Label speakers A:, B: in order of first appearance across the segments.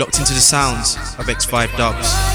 A: locked into the sounds of X5 dubs.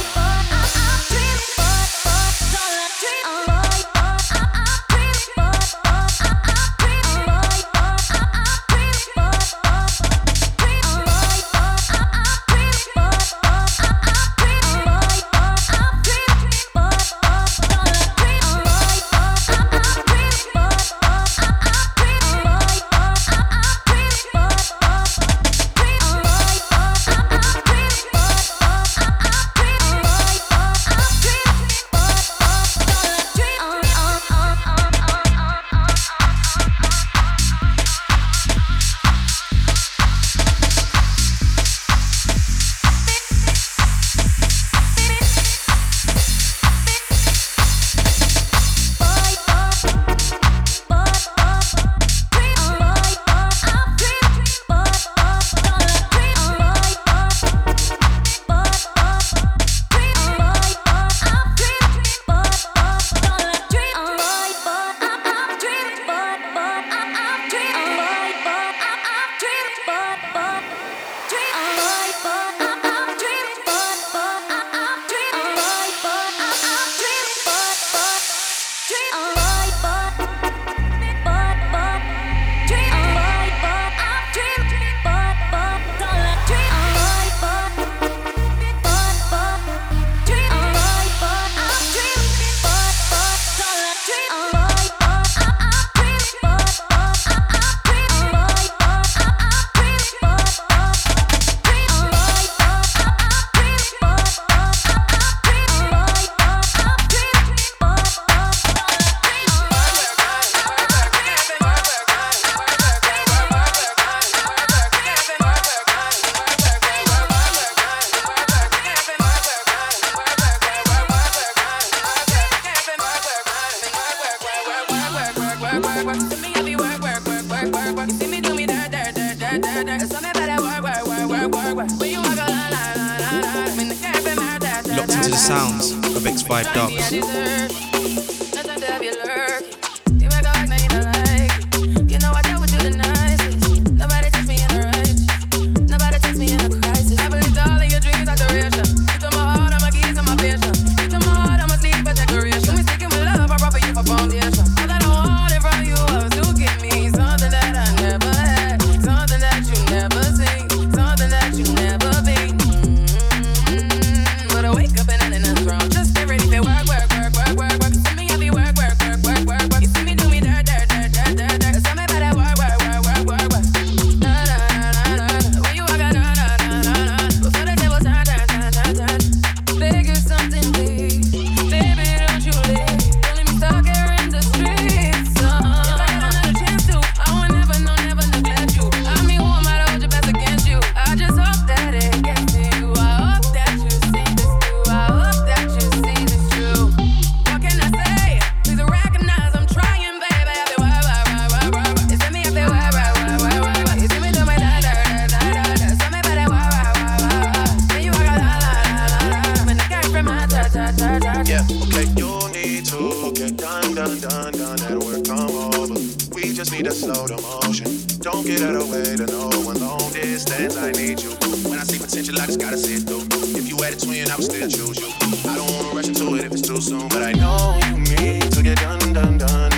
B: through. If you had a twin, I would still choose you. I
C: don't wanna rush into it if it's too soon, but I know you need to get done, done, done.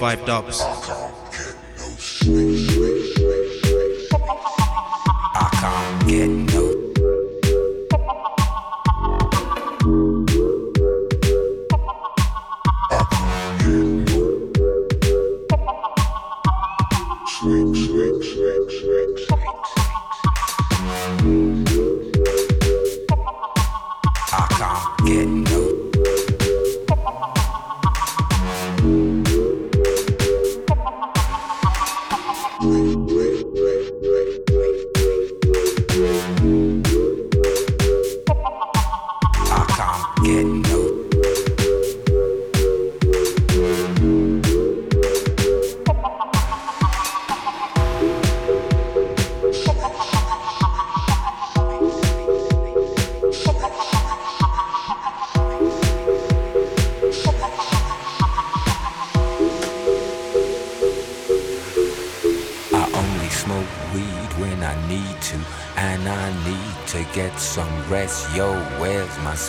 C: X5 Dubs.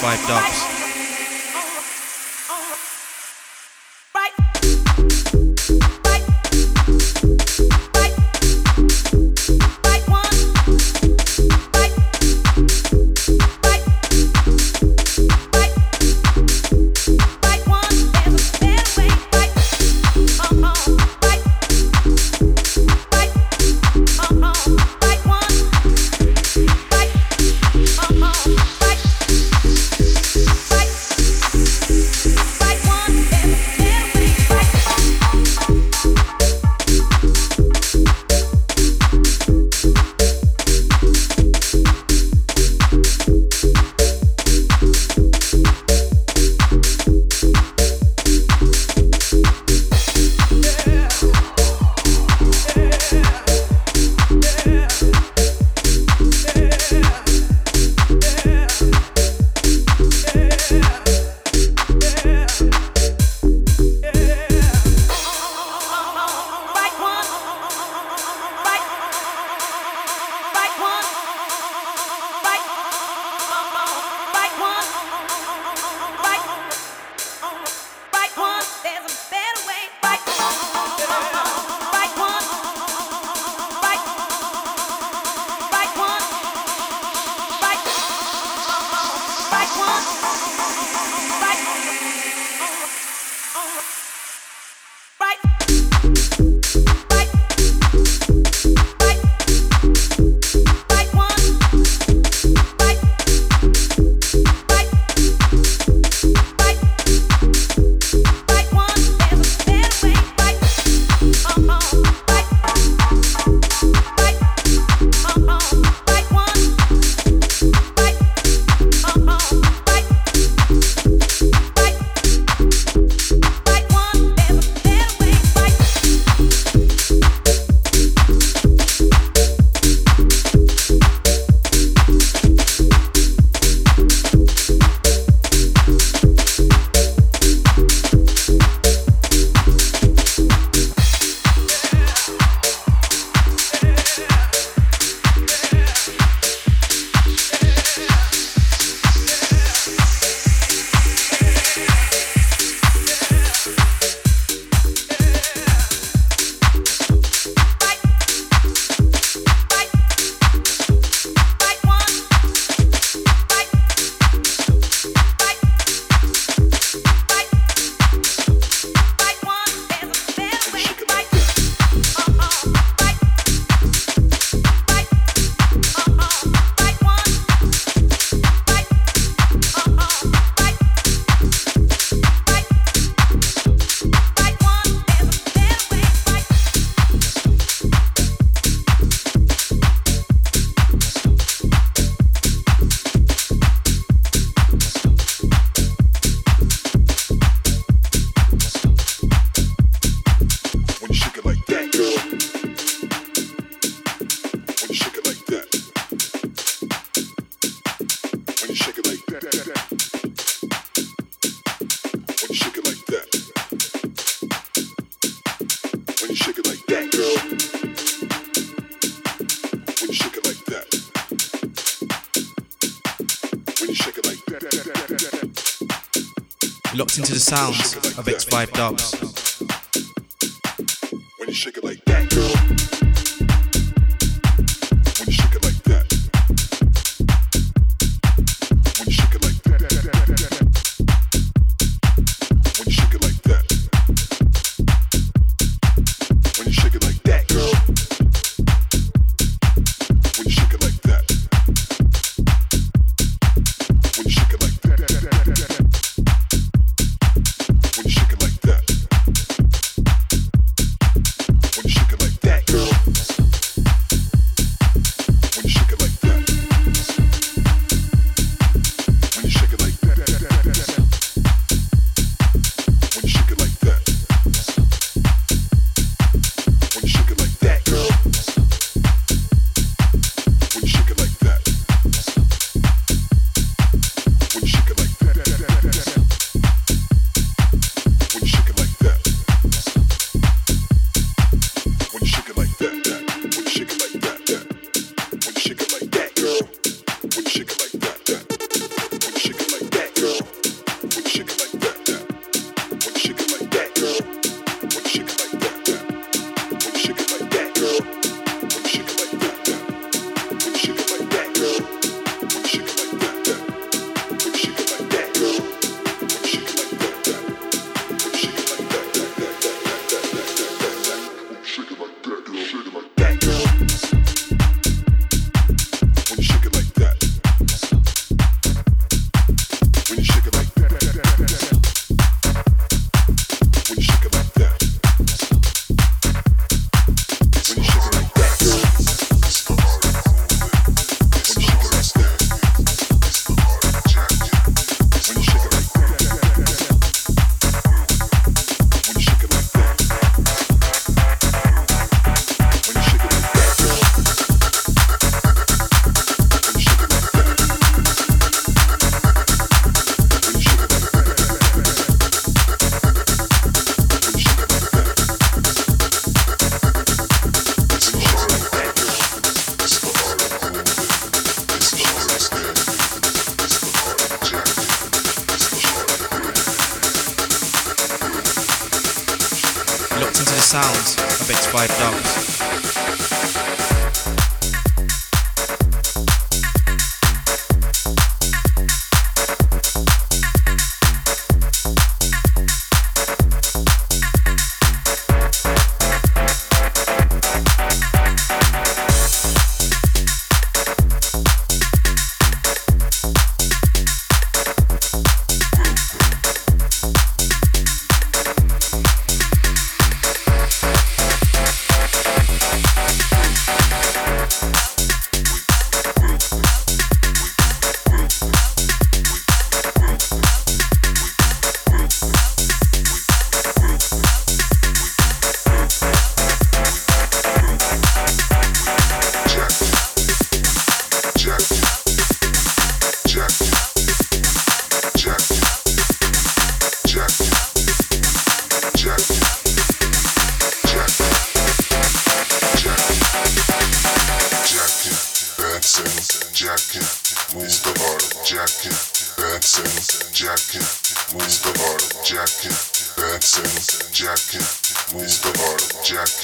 D: $5. Sounds of X5 Dubs.
E: Move the
F: Art Jack.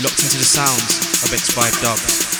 G: Locked into the sounds of X5 Dubs.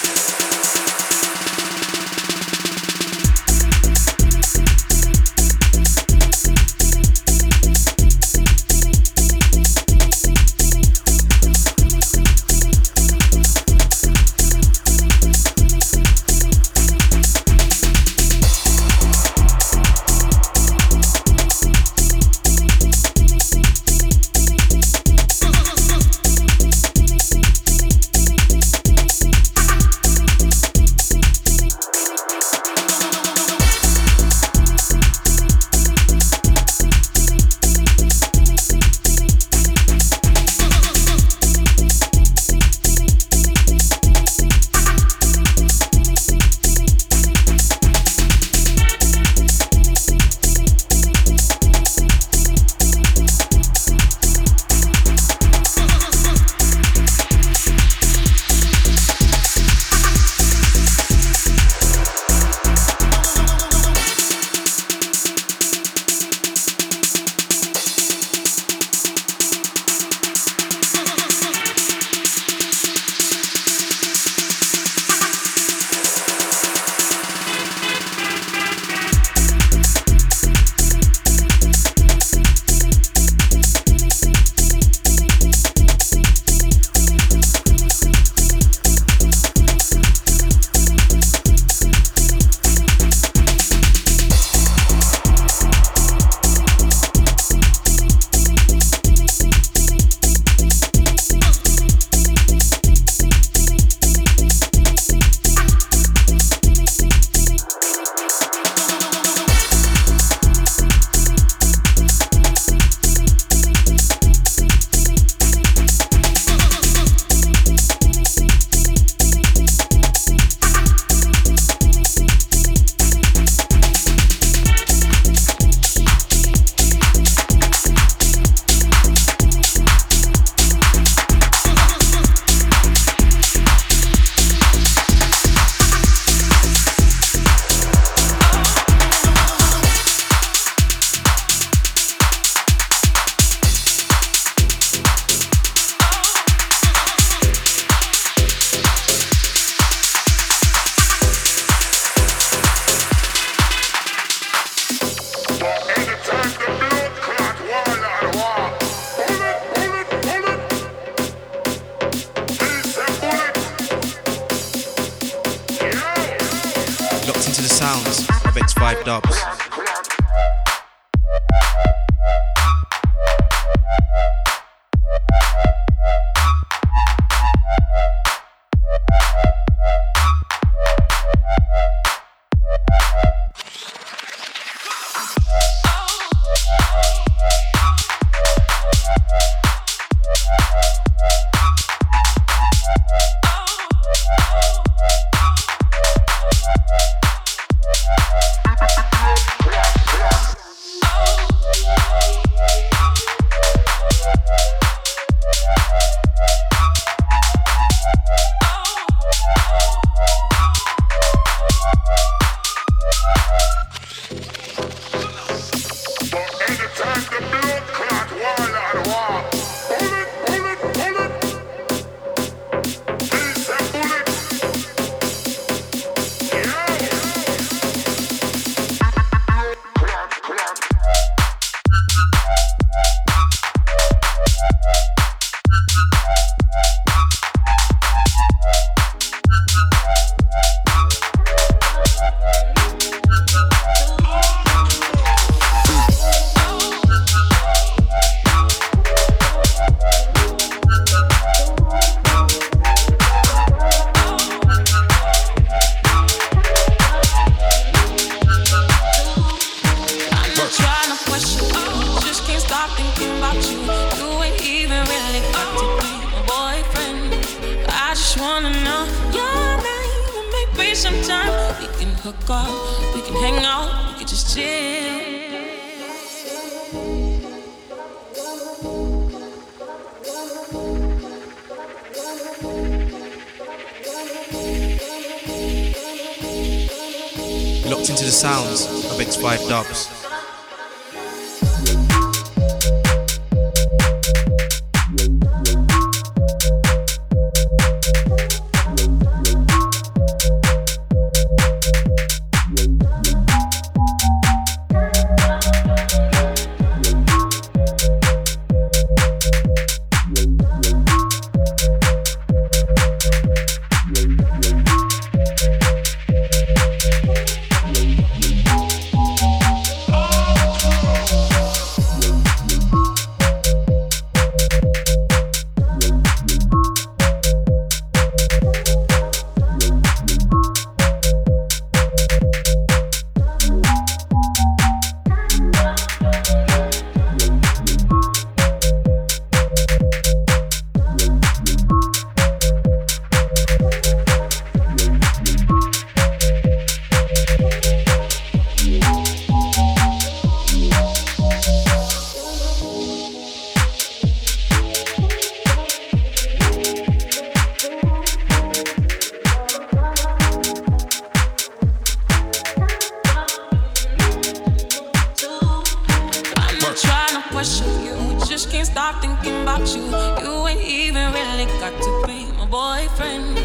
G: Friend.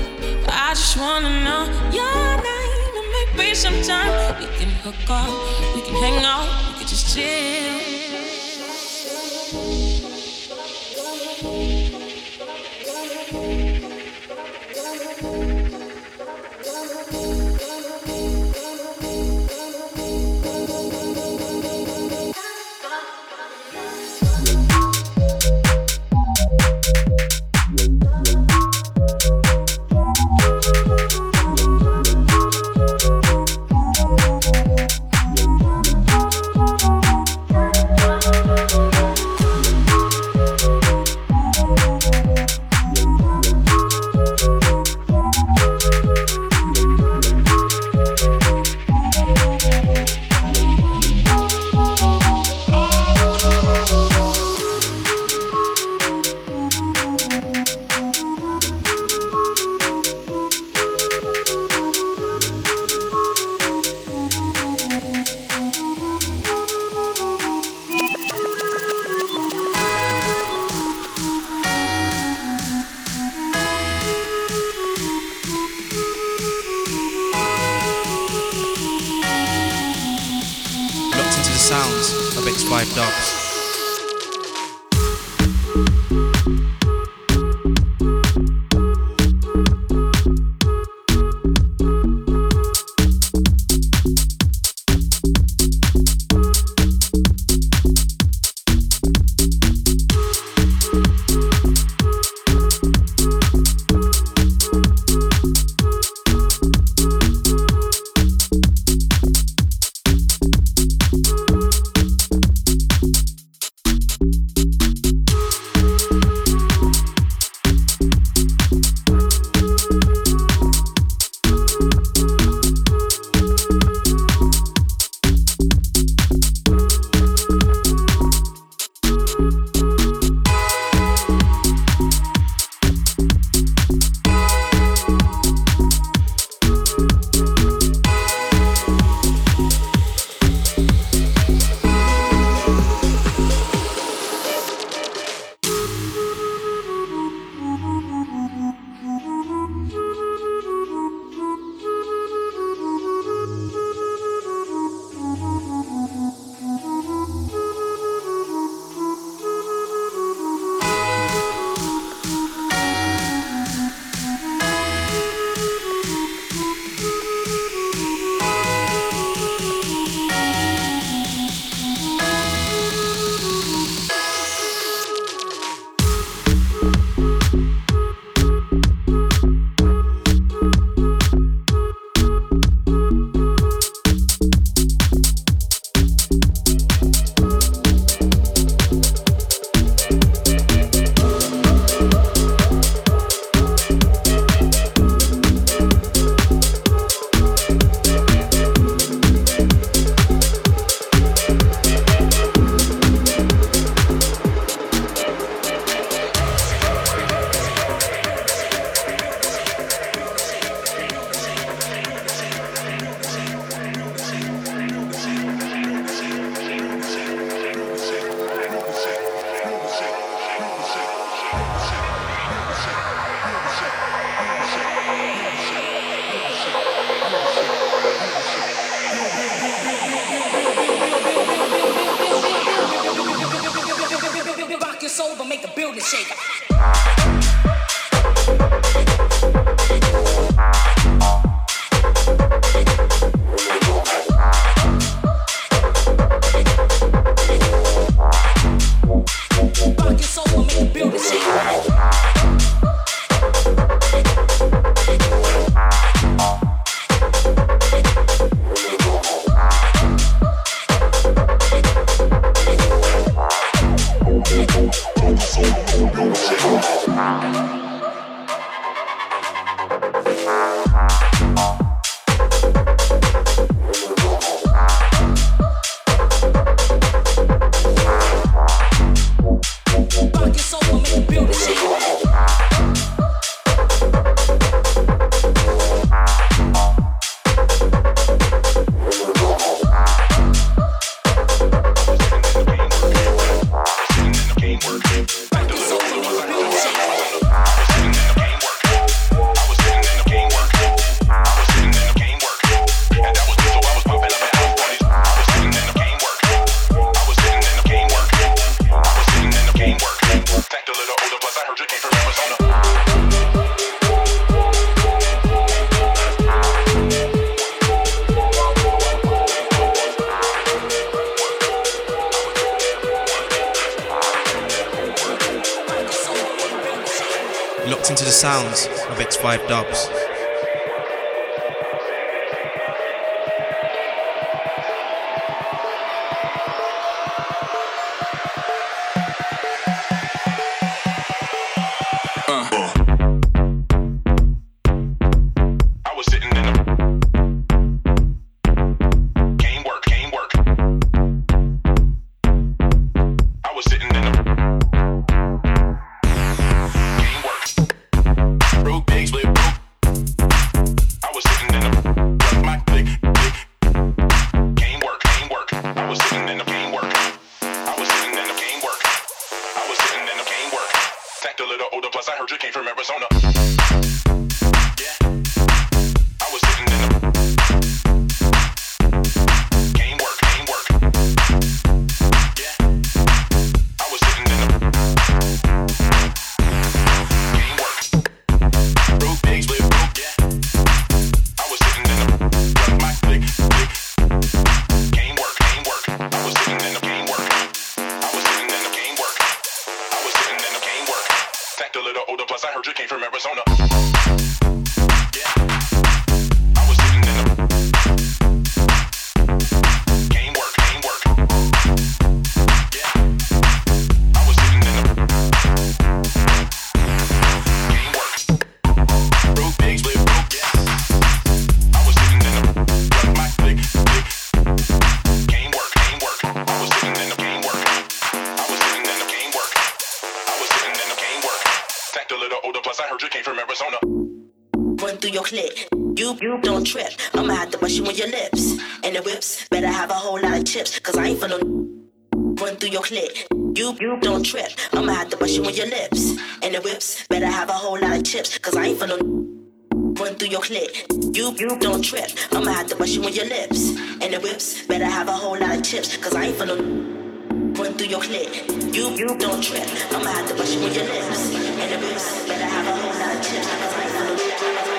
G: I just wanna know your name and maybe sometime we can hook up, we can hang out, we can just chill.
A: older. Plus, I heard
H: you came
A: from Arizona. click. You, you don't trip. I'ma have to brush
I: you with your lips. And the whips better have a
A: whole lot of
I: chips,
J: cause I
K: ain't for no run through your clip. You,
I: you
J: don't trip. I'ma have to brush you with your lips. And the whips better have a whole
A: lot of
L: chips, cause I ain't for no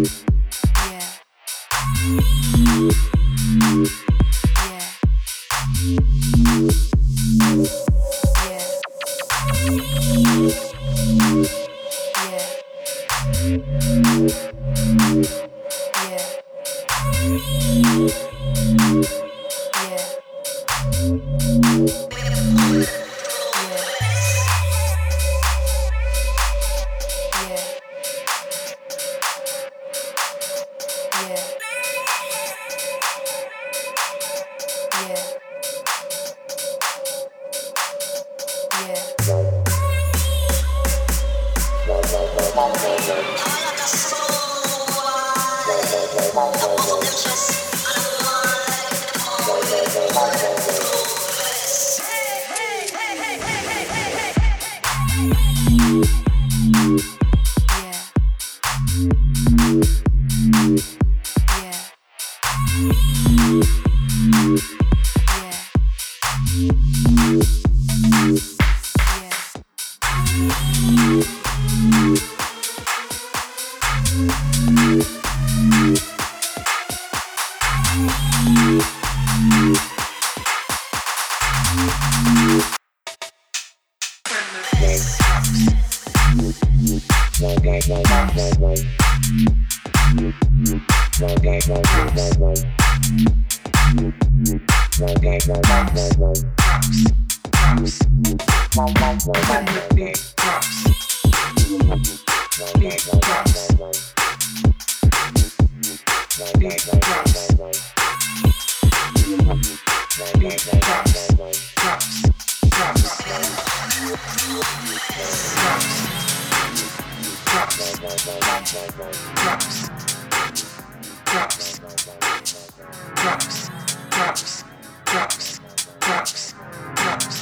L: you.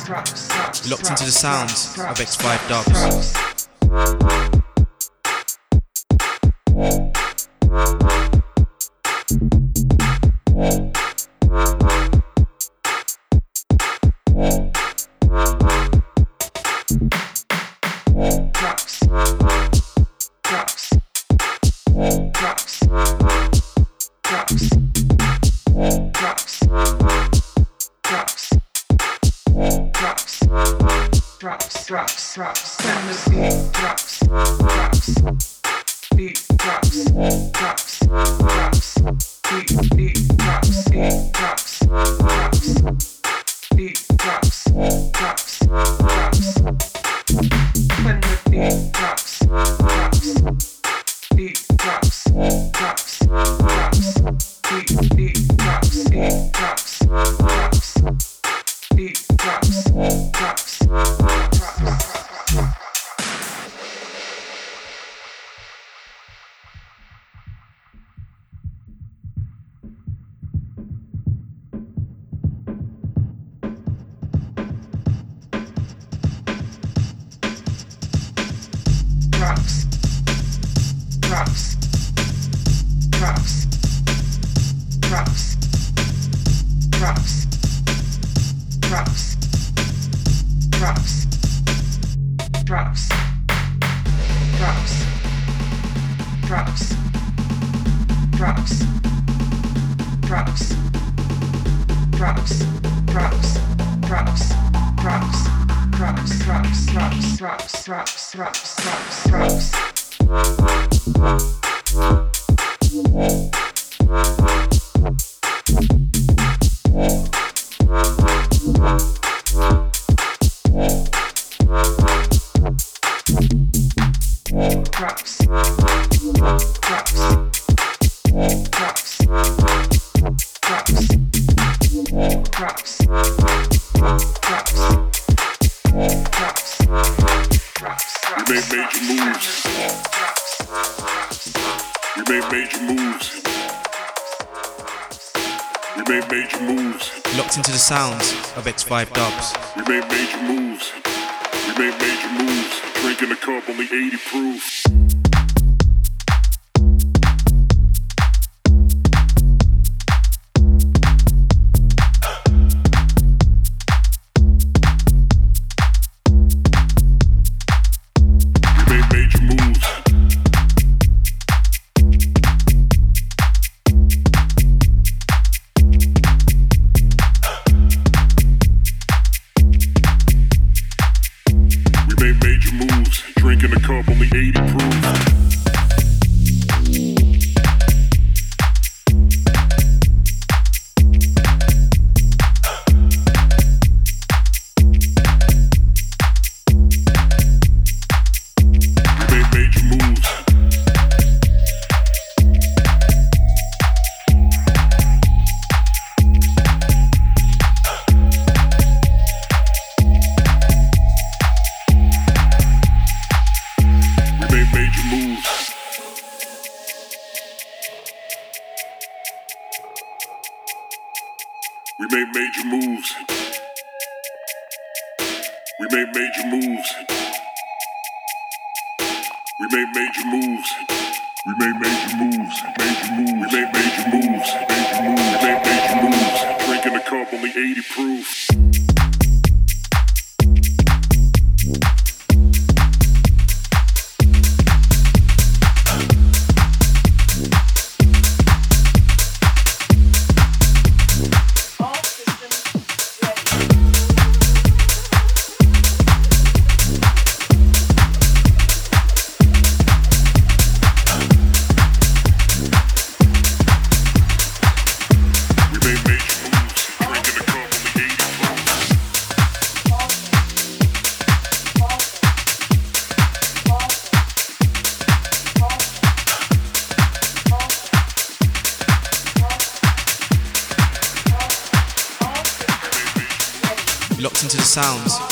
A: Locked into the sounds of X5 Dubs.
M: Sounds of
L: X5 dubs. We made major moves. We made major moves. Drinking a
N: cup only 80 proof. Five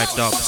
N: 5 dog.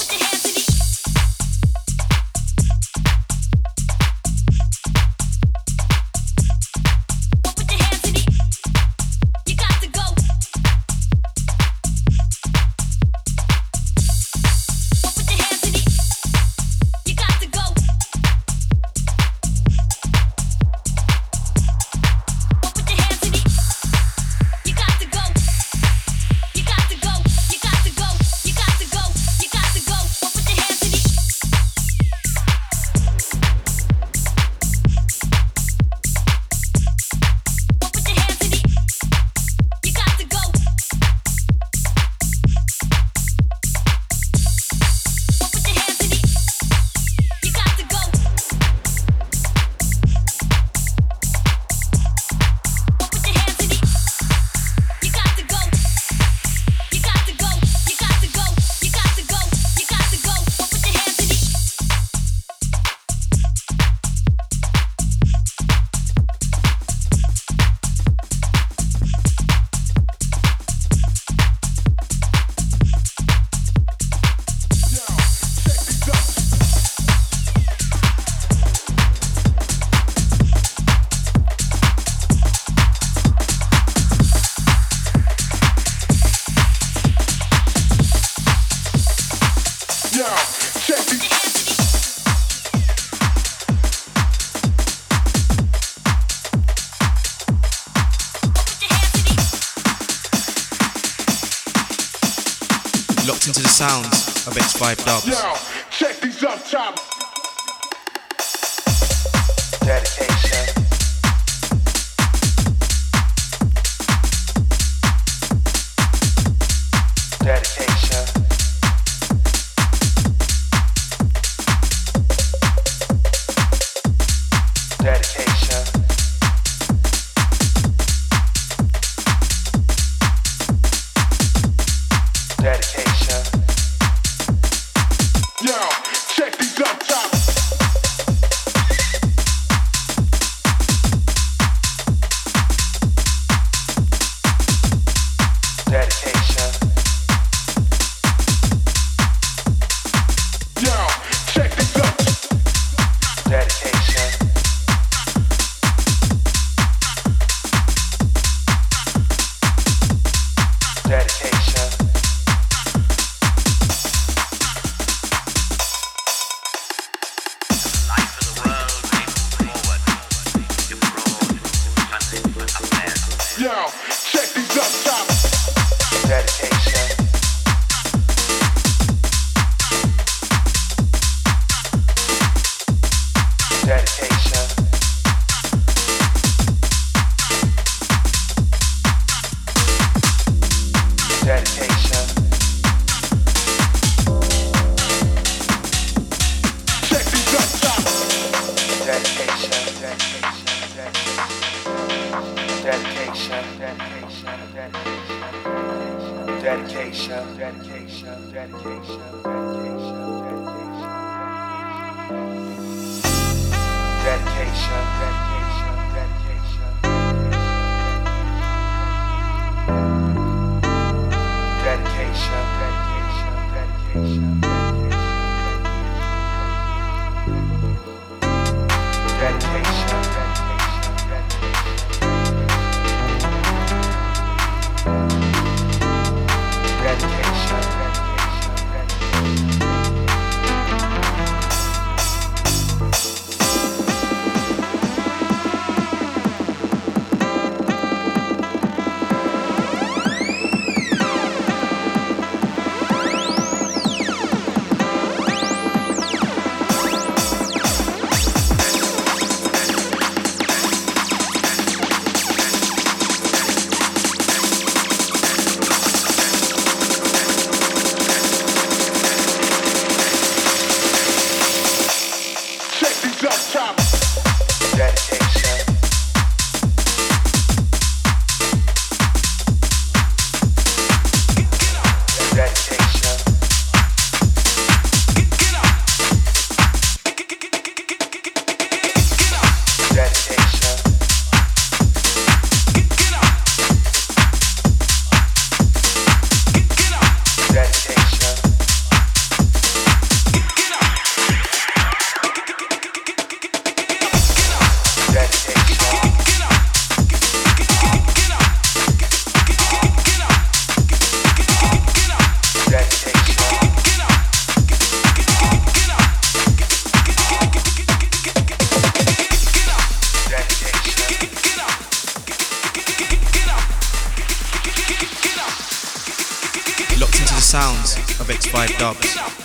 N: It's 5 Dubs.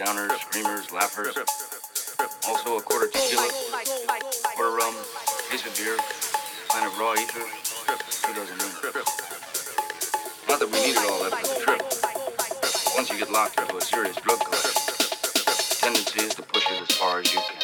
N: Downers, screamers, laughers, also a quarter tequila, quarter rum, case of beer, pint of raw ether, two dozen moon. Not that we needed all that for the trip. Once you get locked into a serious drug collection, the tendency is to push it as far as you can.